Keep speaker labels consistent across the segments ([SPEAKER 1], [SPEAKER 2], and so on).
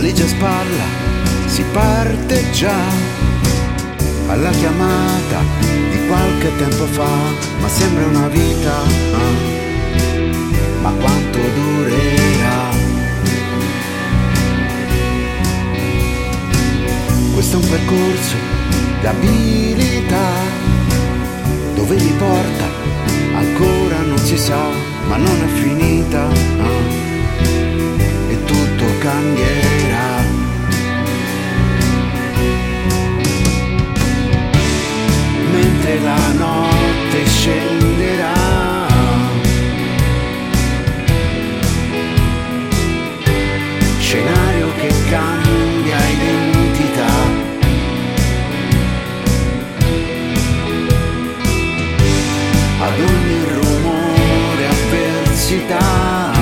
[SPEAKER 1] valigia a spalla, si parte già alla chiamata di qualche tempo fa, ma sembra una vita, eh? ma quanto durerà? Questo è un percorso di abilità, dove mi porta ancora non si sa, ma non è finita. eh? Avversità.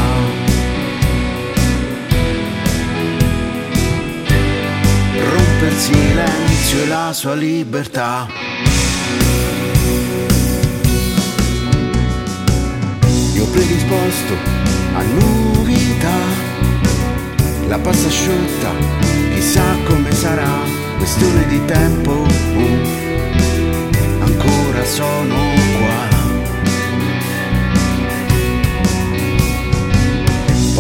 [SPEAKER 1] Rompe il silenzio e la sua libertà. Io predisposto a novità, la pasta asciutta, chissà come sarà, questione di tempo. uh ancora sono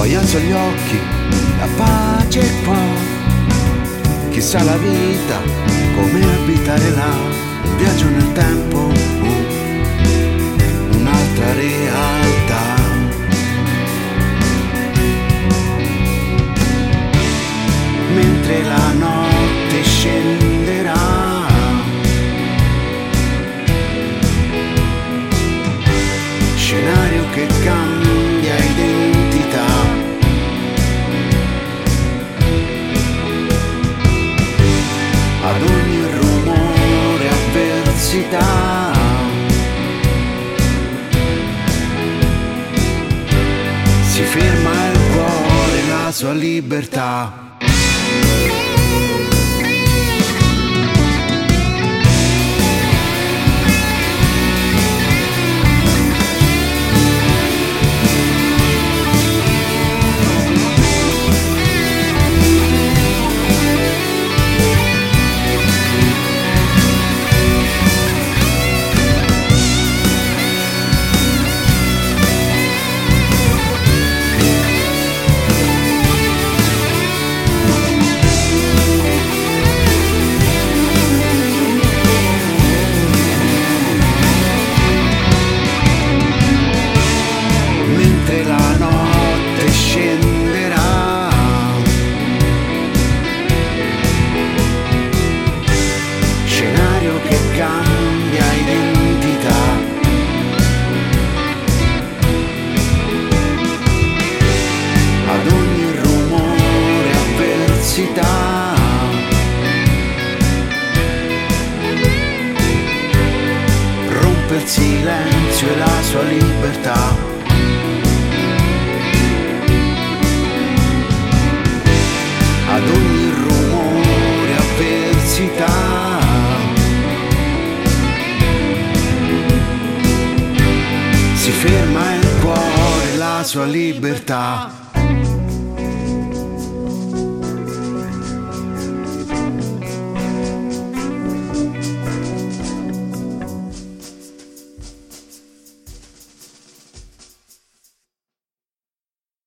[SPEAKER 1] Poi alzo gli occhi, la pace qua. Chissà la vita, come abitare là, viaggio nel tempo, uh, un'altra realtà. Mentre la notte avversità. Si ferma il cuore, la sua libertà. Il silenzio e la sua libertà. ad ogni rumore avversità. Si ferma il cuore, la sua libertà.